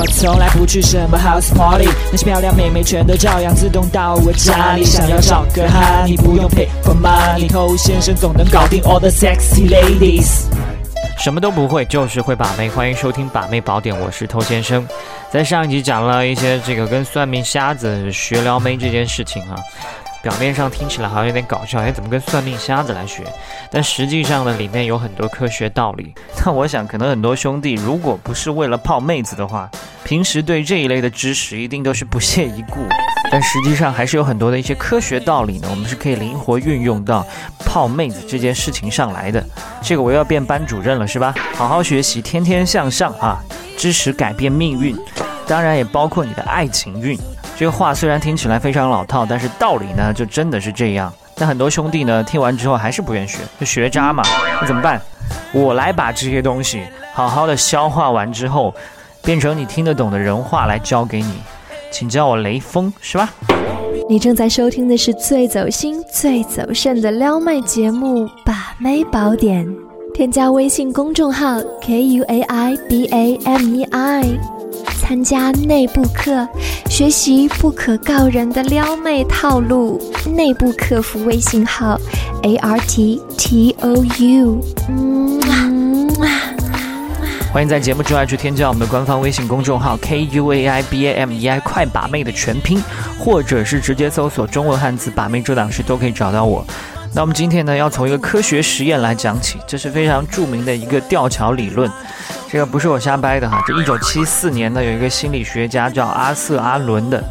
我从来不去什么 house party，那些漂亮妹妹全都照样自动到我家里。想要找个哈，你不用 pay for money，偷先生总能搞定 all the sexy ladies。什么都不会，就是会把妹。欢迎收听《把妹宝典》，我是偷先生。在上一集讲了一些这个跟算命瞎子学撩妹这件事情啊。表面上听起来好像有点搞笑，哎，怎么跟算命瞎子来学？但实际上呢，里面有很多科学道理。那我想，可能很多兄弟如果不是为了泡妹子的话，平时对这一类的知识一定都是不屑一顾。但实际上还是有很多的一些科学道理呢，我们是可以灵活运用到泡妹子这件事情上来的。这个我又要变班主任了，是吧？好好学习，天天向上啊！知识改变命运，当然也包括你的爱情运。这个话虽然听起来非常老套，但是道理呢就真的是这样。但很多兄弟呢听完之后还是不愿学，就学渣嘛。那怎么办？我来把这些东西好好的消化完之后，变成你听得懂的人话来教给你，请叫我雷锋，是吧？你正在收听的是最走心、最走肾的撩妹节目《把妹宝典》，添加微信公众号 k u a i b a m e i。参加内部课，学习不可告人的撩妹套路。内部客服微信号：a r t t o u。欢迎在节目之外去添加我们的官方微信公众号 k u a i b a m e i，快把妹的全拼，或者是直接搜索中文汉字“把妹”这档事都可以找到我。那我们今天呢，要从一个科学实验来讲起，这是非常著名的一个吊桥理论。这个不是我瞎掰的哈，这一九七四年呢，有一个心理学家叫阿瑟阿伦的，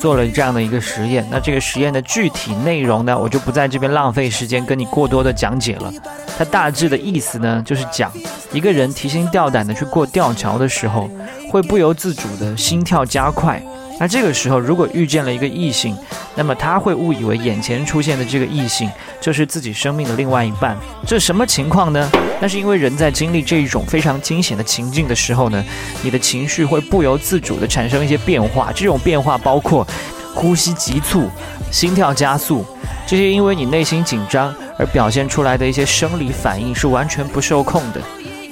做了这样的一个实验。那这个实验的具体内容呢，我就不在这边浪费时间跟你过多的讲解了。它大致的意思呢，就是讲一个人提心吊胆的去过吊桥的时候，会不由自主的心跳加快。那这个时候，如果遇见了一个异性，那么他会误以为眼前出现的这个异性就是自己生命的另外一半。这什么情况呢？那是因为人在经历这一种非常惊险的情境的时候呢，你的情绪会不由自主地产生一些变化。这种变化包括呼吸急促、心跳加速，这些因为你内心紧张而表现出来的一些生理反应是完全不受控的。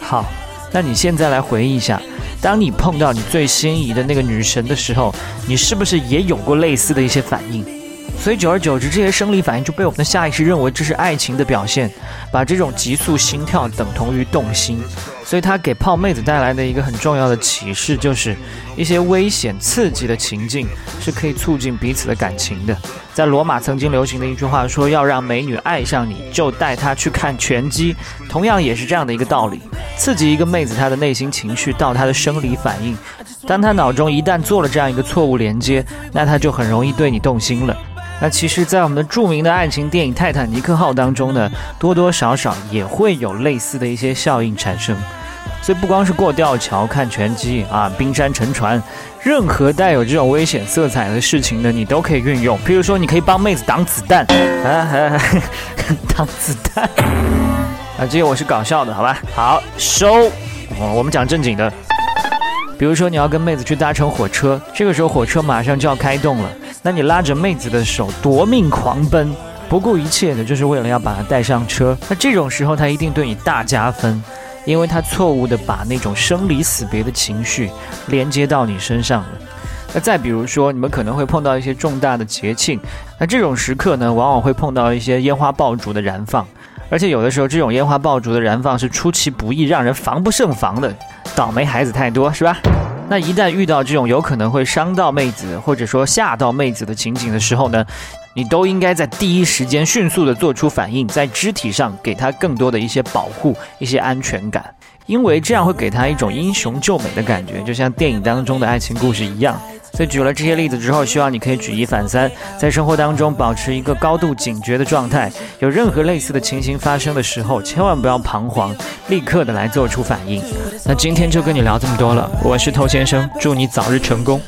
好，那你现在来回忆一下。当你碰到你最心仪的那个女神的时候，你是不是也有过类似的一些反应？所以久而久之，这些生理反应就被我们的下意识认为这是爱情的表现，把这种急速心跳等同于动心。所以它给泡妹子带来的一个很重要的启示就是，一些危险刺激的情境是可以促进彼此的感情的。在罗马曾经流行的一句话说：“要让美女爱上你，就带她去看拳击。”同样也是这样的一个道理，刺激一个妹子她的内心情绪到她的生理反应。当她脑中一旦做了这样一个错误连接，那她就很容易对你动心了。那其实，在我们的著名的爱情电影《泰坦尼克号》当中呢，多多少少也会有类似的一些效应产生。所以，不光是过吊桥、看拳击啊、冰山沉船，任何带有这种危险色彩的事情呢，你都可以运用。比如说，你可以帮妹子挡子弹，啊，挡子弹。啊，这个我是搞笑的，好吧？好，收。我们讲正经的。比如说，你要跟妹子去搭乘火车，这个时候火车马上就要开动了。那你拉着妹子的手夺命狂奔，不顾一切的，就是为了要把她带上车。那这种时候，她一定对你大加分，因为她错误的把那种生离死别的情绪连接到你身上了。那再比如说，你们可能会碰到一些重大的节庆，那这种时刻呢，往往会碰到一些烟花爆竹的燃放，而且有的时候这种烟花爆竹的燃放是出其不意，让人防不胜防的。倒霉孩子太多，是吧？那一旦遇到这种有可能会伤到妹子，或者说吓到妹子的情景的时候呢，你都应该在第一时间迅速的做出反应，在肢体上给她更多的一些保护、一些安全感，因为这样会给她一种英雄救美的感觉，就像电影当中的爱情故事一样。所以举了这些例子之后，希望你可以举一反三，在生活当中保持一个高度警觉的状态。有任何类似的情形发生的时候，千万不要彷徨，立刻的来做出反应。那今天就跟你聊这么多了，我是头先生，祝你早日成功。